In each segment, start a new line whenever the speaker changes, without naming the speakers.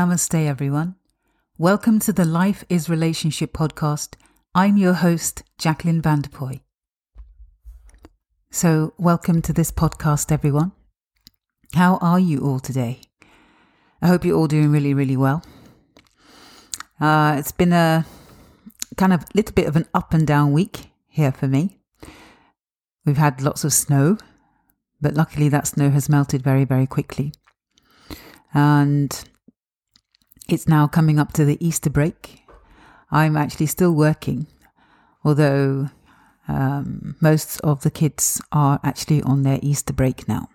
Namaste, everyone. Welcome to the Life is Relationship podcast. I'm your host, Jacqueline Vanderpoy. So, welcome to this podcast, everyone. How are you all today? I hope you're all doing really, really well. Uh, it's been a kind of little bit of an up and down week here for me. We've had lots of snow, but luckily that snow has melted very, very quickly. And it's now coming up to the Easter break. I'm actually still working, although um, most of the kids are actually on their Easter break now.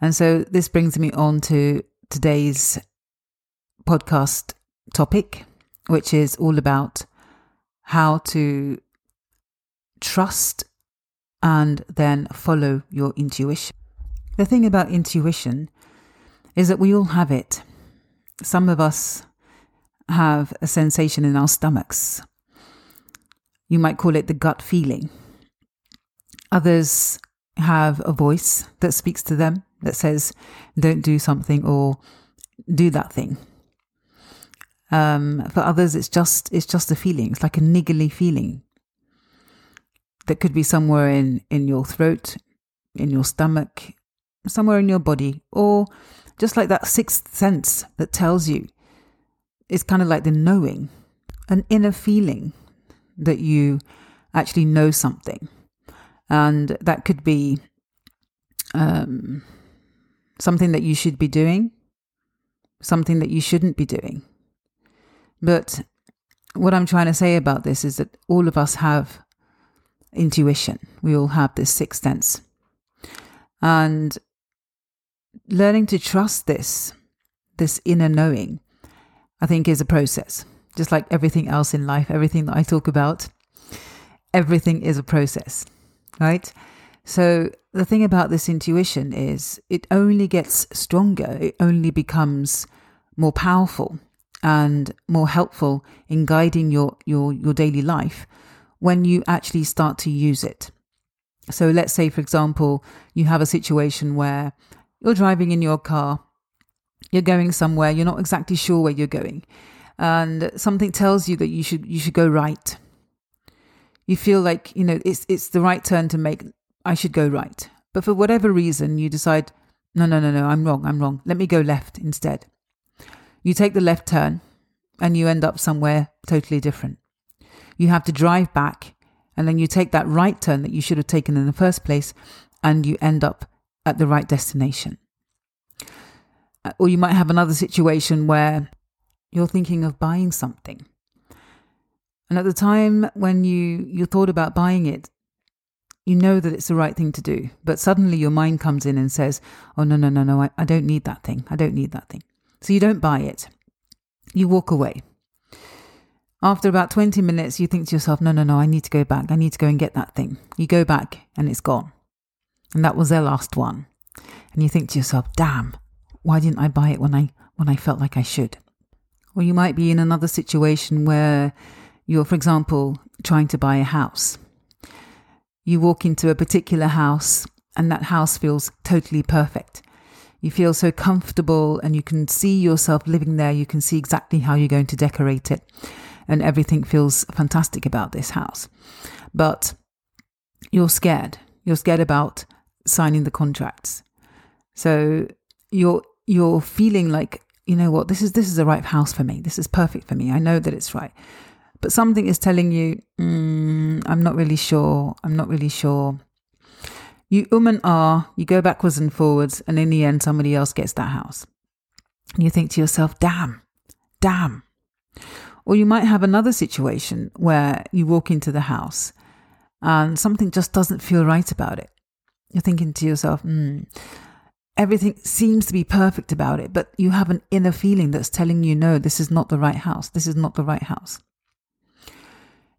And so this brings me on to today's podcast topic, which is all about how to trust and then follow your intuition. The thing about intuition is that we all have it. Some of us have a sensation in our stomachs. You might call it the gut feeling. Others have a voice that speaks to them that says, don't do something or do that thing. Um, for others, it's just it's just a feeling. It's like a niggly feeling that could be somewhere in in your throat, in your stomach, somewhere in your body, or just like that sixth sense that tells you. It's kind of like the knowing, an inner feeling that you actually know something, and that could be um, something that you should be doing, something that you shouldn't be doing. But what I'm trying to say about this is that all of us have intuition. We all have this sixth sense. And learning to trust this, this inner knowing, I think is a process. Just like everything else in life, everything that I talk about, everything is a process, right? So the thing about this intuition is it only gets stronger, it only becomes more powerful and more helpful in guiding your, your, your daily life when you actually start to use it. So let's say, for example, you have a situation where you're driving in your car, you're going somewhere, you're not exactly sure where you're going, and something tells you that you should you should go right. You feel like, you know, it's it's the right turn to make. I should go right. But for whatever reason, you decide, no, no, no, no, I'm wrong, I'm wrong. Let me go left instead. You take the left turn and you end up somewhere totally different. You have to drive back and then you take that right turn that you should have taken in the first place and you end up at the right destination. Uh, or you might have another situation where you're thinking of buying something. And at the time when you, you thought about buying it, you know that it's the right thing to do. But suddenly your mind comes in and says, oh, no, no, no, no, I, I don't need that thing. I don't need that thing. So you don't buy it. You walk away. After about 20 minutes, you think to yourself, no, no, no, I need to go back. I need to go and get that thing. You go back and it's gone. And that was their last one. And you think to yourself, damn, why didn't I buy it when I, when I felt like I should? Or you might be in another situation where you're, for example, trying to buy a house you walk into a particular house and that house feels totally perfect. You feel so comfortable and you can see yourself living there. You can see exactly how you're going to decorate it. And everything feels fantastic about this house. But you're scared. You're scared about signing the contracts. So you're you're feeling like, you know what, this is this is the right house for me. This is perfect for me. I know that it's right but something is telling you, mm, I'm not really sure. I'm not really sure. You um and ah, you go backwards and forwards, and in the end, somebody else gets that house. And you think to yourself, damn, damn. Or you might have another situation where you walk into the house and something just doesn't feel right about it. You're thinking to yourself, hmm, everything seems to be perfect about it, but you have an inner feeling that's telling you, no, this is not the right house. This is not the right house.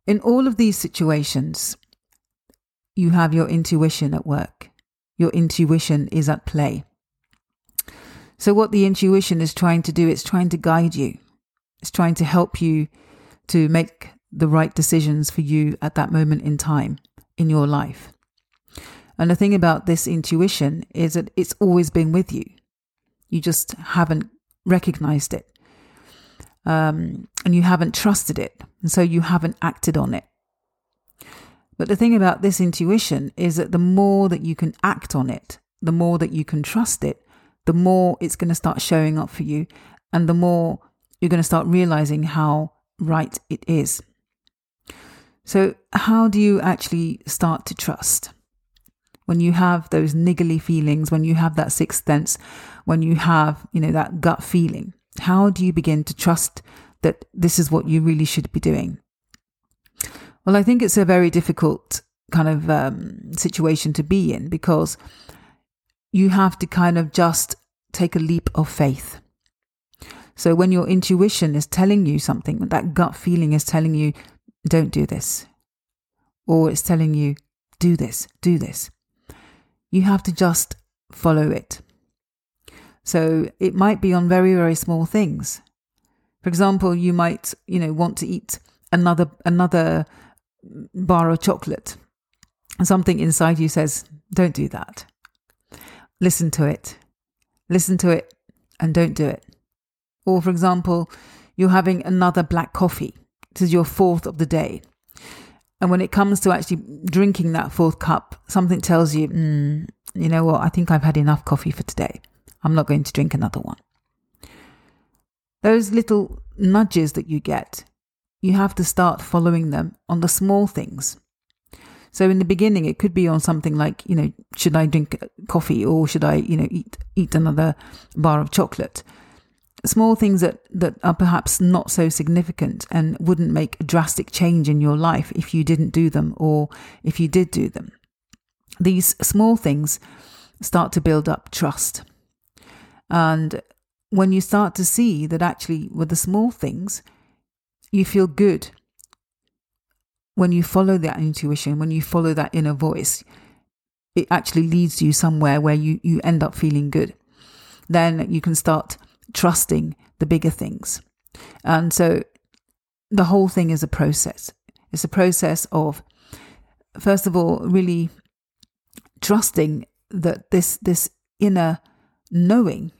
In all of these situations, you have your intuition at work. Your intuition is at play. So, what the intuition is trying to do, it's trying to guide you. It's trying to help you to make the right decisions for you at that moment in time in your life. And the thing about this intuition is that it's always been with you. You just haven't recognized it. Um, and you haven't trusted it. And so you haven't acted on it. But the thing about this intuition is that the more that you can act on it, the more that you can trust it, the more it's going to start showing up for you. And the more you're going to start realizing how right it is. So, how do you actually start to trust? When you have those niggly feelings, when you have that sixth sense, when you have, you know, that gut feeling, how do you begin to trust that this is what you really should be doing? Well, I think it's a very difficult kind of um, situation to be in because you have to kind of just take a leap of faith. So when your intuition is telling you something, that gut feeling is telling you, don't do this, or it's telling you, do this, do this, you have to just follow it. So it might be on very, very small things. For example, you might, you know, want to eat another another bar of chocolate. Something inside you says, don't do that. Listen to it. Listen to it and don't do it. Or, for example, you're having another black coffee. This is your fourth of the day. And when it comes to actually drinking that fourth cup, something tells you, mm, you know what, I think I've had enough coffee for today. I'm not going to drink another one. Those little nudges that you get, you have to start following them on the small things. So in the beginning, it could be on something like, you know, should I drink coffee or should I, you know, eat eat another bar of chocolate? Small things that, that are perhaps not so significant and wouldn't make a drastic change in your life if you didn't do them or if you did do them. These small things start to build up trust. And when you start to see that actually with the small things, you feel good. When you follow that intuition, when you follow that inner voice, it actually leads you somewhere where you, you end up feeling good. Then you can start trusting the bigger things. And so the whole thing is a process. It's a process of, first of all, really trusting that this, this inner knowing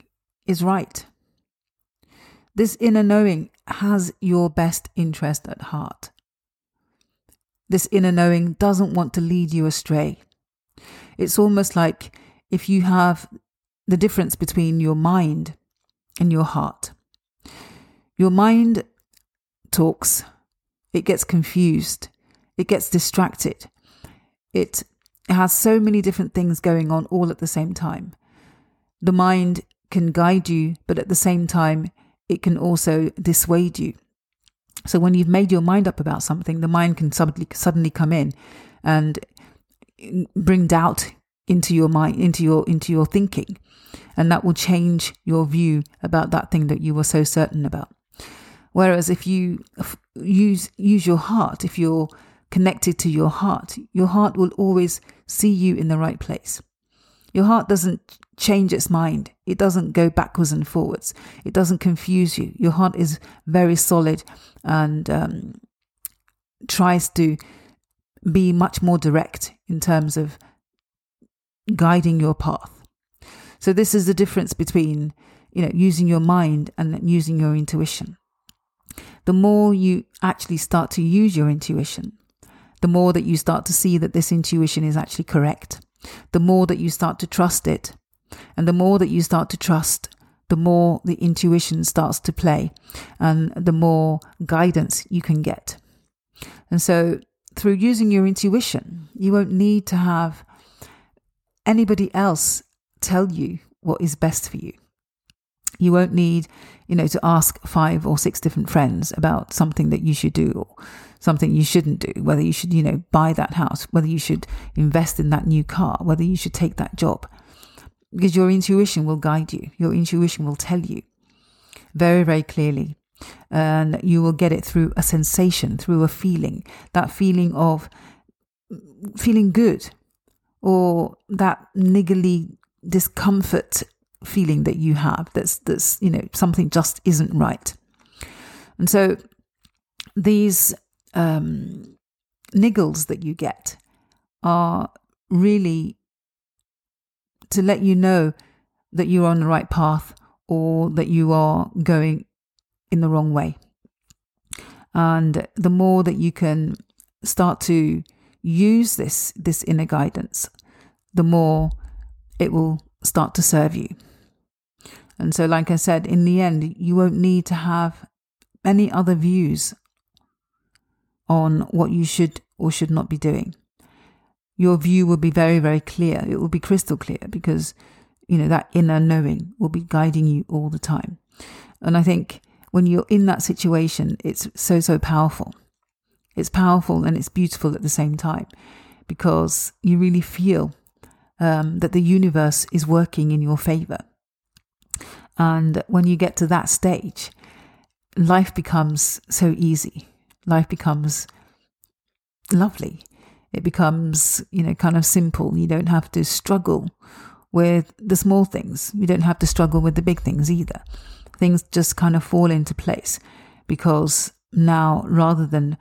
is right. This inner knowing has your best interest at heart. This inner knowing doesn't want to lead you astray. It's almost like if you have the difference between your mind in your heart. Your mind talks, it gets confused, it gets distracted, it has so many different things going on all at the same time. The mind can guide you, but at the same time, it can also dissuade you. So when you've made your mind up about something, the mind can suddenly suddenly come in and bring doubt into your mind, into your into your thinking, and that will change your view about that thing that you were so certain about. Whereas if you use use your heart, if you're connected to your heart, your heart will always see you in the right place. Your heart doesn't change its mind. It doesn't go backwards and forwards. It doesn't confuse you. Your heart is very solid and um, tries to be much more direct in terms of guiding your path. So this is the difference between, you know, using your mind and using your intuition. The more you actually start to use your intuition, the more that you start to see that this intuition is actually correct, the more that you start to trust it, and the more that you start to trust, the more the intuition starts to play and the more guidance you can get. And so, through using your intuition, you won't need to have anybody else tell you what is best for you. You won't need, you know, to ask five or six different friends about something that you should do or something you shouldn't do, whether you should, you know, buy that house, whether you should invest in that new car, whether you should take that job. Because your intuition will guide you. Your intuition will tell you very, very clearly. And you will get it through a sensation, through a feeling, that feeling of mm, feeling good, or that niggly discomfort feeling that you have that's that's you know something just isn't right and so these um, niggles that you get are really to let you know that you're on the right path or that you are going in the wrong way. And the more that you can start to use this this inner guidance, the more it will start to serve you. And so, like I said, in the end, you won't need to have any other views on what you should or should not be doing. Your view will be very, very clear. It will be crystal clear because, you know, that inner knowing will be guiding you all the time. And I think when you're in that situation, it's so, so powerful. It's powerful and it's beautiful at the same time because you really feel um, that the universe is working in your favor. And when you get to that stage, life becomes so easy. Life becomes lovely. It becomes, you know, kind of simple. You don't have to struggle with the small things. You don't have to struggle with the big things either. Things just kind of fall into place because now rather than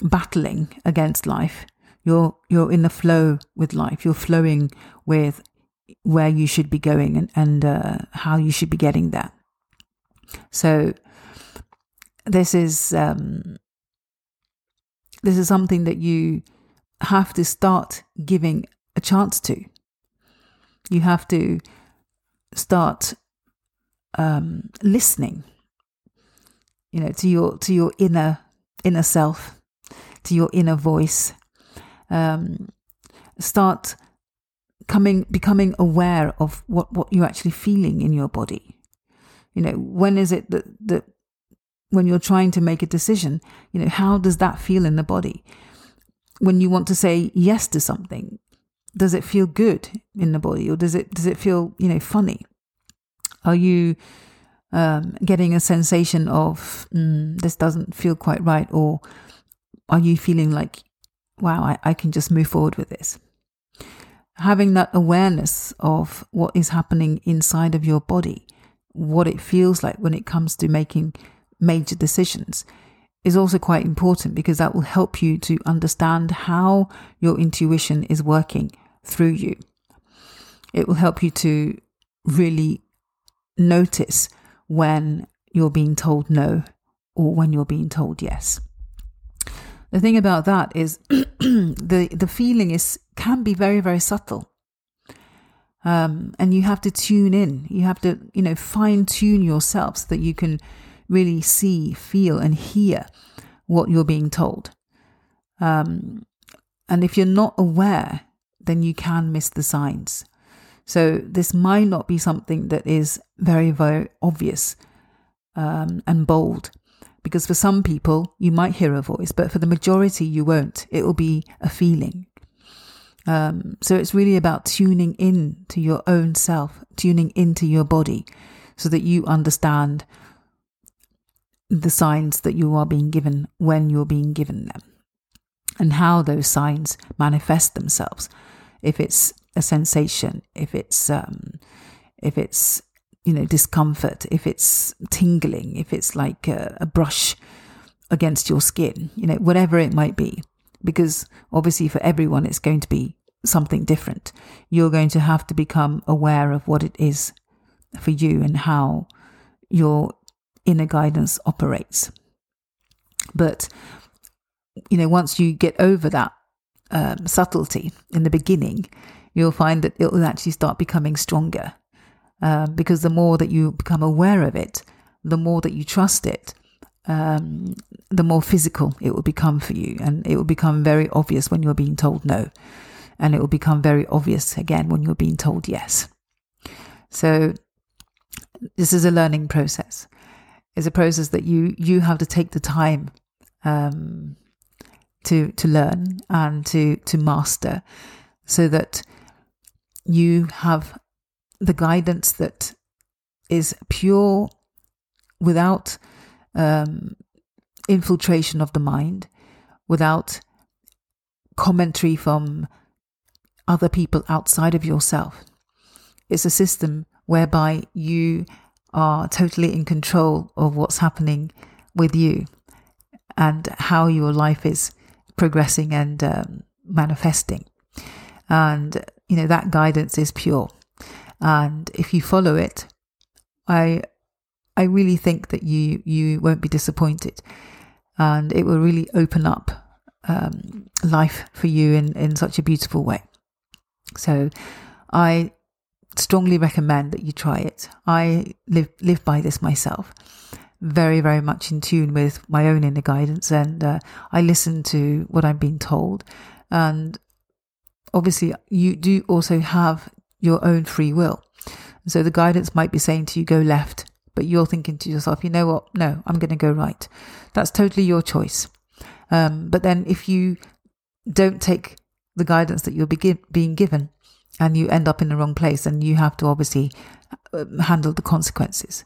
battling against life, you're you're in the flow with life. You're flowing with where you should be going and, and uh, how you should be getting there. So this is um, this is something that you have to start giving a chance to. You have to start um, listening, you know, to your to your inner inner self, to your inner voice. Um, start coming becoming aware of what what you're actually feeling in your body. You know, when is it that that when you're trying to make a decision, you know, how does that feel in the body? When you want to say yes to something, does it feel good in the body or does it does it feel, you know, funny? Are you um, getting a sensation of mm, this doesn't feel quite right, or are you feeling like, wow, I, I can just move forward with this? Having that awareness of what is happening inside of your body, what it feels like when it comes to making major decisions is also quite important because that will help you to understand how your intuition is working through you. It will help you to really notice when you're being told no or when you're being told yes. The thing about that is the the feeling is can be very very subtle. Um, and you have to tune in. You have to, you know, fine tune yourself so that you can really see, feel, and hear what you're being told. Um, and if you're not aware, then you can miss the signs. So this might not be something that is very, very obvious um, and bold. Because for some people, you might hear a voice, but for the majority, you won't. It will be a feeling. Um, so it's really about tuning in to your own self, tuning into your body, so that you understand the signs that you are being given when you're being given them and how those signs manifest themselves. If it's a sensation, if it's um, if it's you know discomfort, if it's tingling, if it's like a, a brush against your skin, you know whatever it might be, because obviously for everyone it's going to be something different. You're going to have to become aware of what it is for you and how your inner guidance operates. But, you know, once you get over that um, subtlety in the beginning, you'll find that it will actually start becoming stronger. Um, because the more that you become aware of it, the more that you trust it, um, the more physical it will become for you. And it will become very obvious when you're being told no. And it will become very obvious again when you're being told yes. So, this is a learning process It's a process that you you have to take the time um, to to learn and to to master, so that you have the guidance that is pure, without um, infiltration of the mind, without commentary from other people outside of yourself. It's a system whereby you are totally in control of what's happening with you and how your life is progressing and um, manifesting. And, you know, that guidance is pure. And if you follow it, I I really think that you you won't be disappointed, and it will really open up um, life for you in in such a beautiful way. So, I strongly recommend that you try it. I live live by this myself. Very, very much in tune with my own inner guidance, and uh, I listen to what I'm being told. And obviously, you do also have your own free will. So the guidance might be saying to you, go left, but you're thinking to yourself, you know what? No, I'm going to go right. That's totally your choice. Um, but then if you don't take the guidance that you're be- being given and you end up in the wrong place, then you have to obviously um, handle the consequences.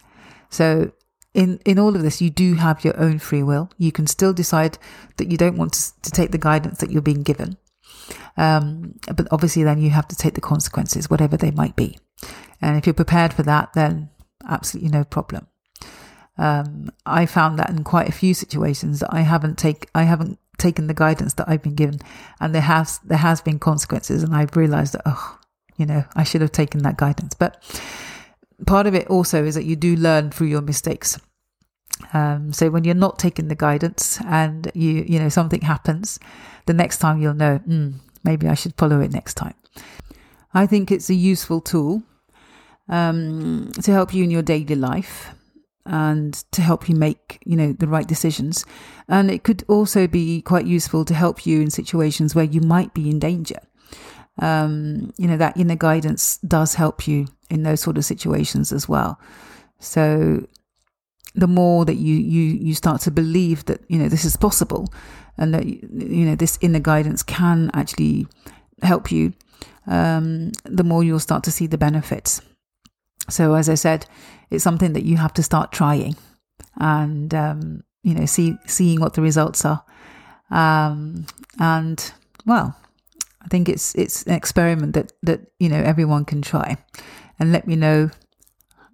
So in in all of this, you do have your own free will. You can still decide that you don't want to, to take the guidance that you're being given, um, but obviously, then you have to take the consequences, whatever they might be. And if you're prepared for that, then absolutely no problem. Um, I found that in quite a few situations that I haven't take I haven't taken the guidance that I've been given, and there has there has been consequences, and I've realised that oh, you know, I should have taken that guidance. But part of it also is that you do learn through your mistakes. Um, so when you're not taking the guidance and you you know something happens, the next time you'll know mm, maybe I should follow it next time. I think it's a useful tool um, to help you in your daily life and to help you make you know the right decisions. And it could also be quite useful to help you in situations where you might be in danger. Um, you know that inner guidance does help you in those sort of situations as well. So the more that you you you start to believe that you know this is possible and that you know this inner guidance can actually help you um, the more you'll start to see the benefits so, as I said, it's something that you have to start trying and, um, you know, see, seeing what the results are. Um, and, well, I think it's, it's an experiment that, that, you know, everyone can try and let me know,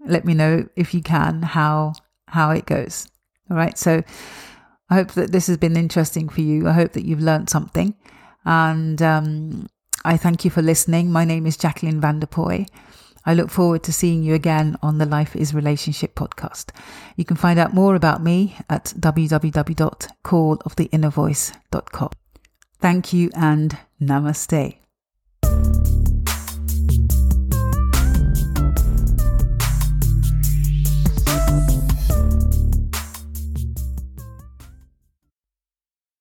let me know if you can, how, how it goes. All right. So I hope that this has been interesting for you. I hope that you've learned something and, um, I thank you for listening. My name is Jacqueline Vanderpoy. I look forward to seeing you again on the Life is Relationship podcast. You can find out more about me at www.calloftheinnervoice.com. Thank you and namaste.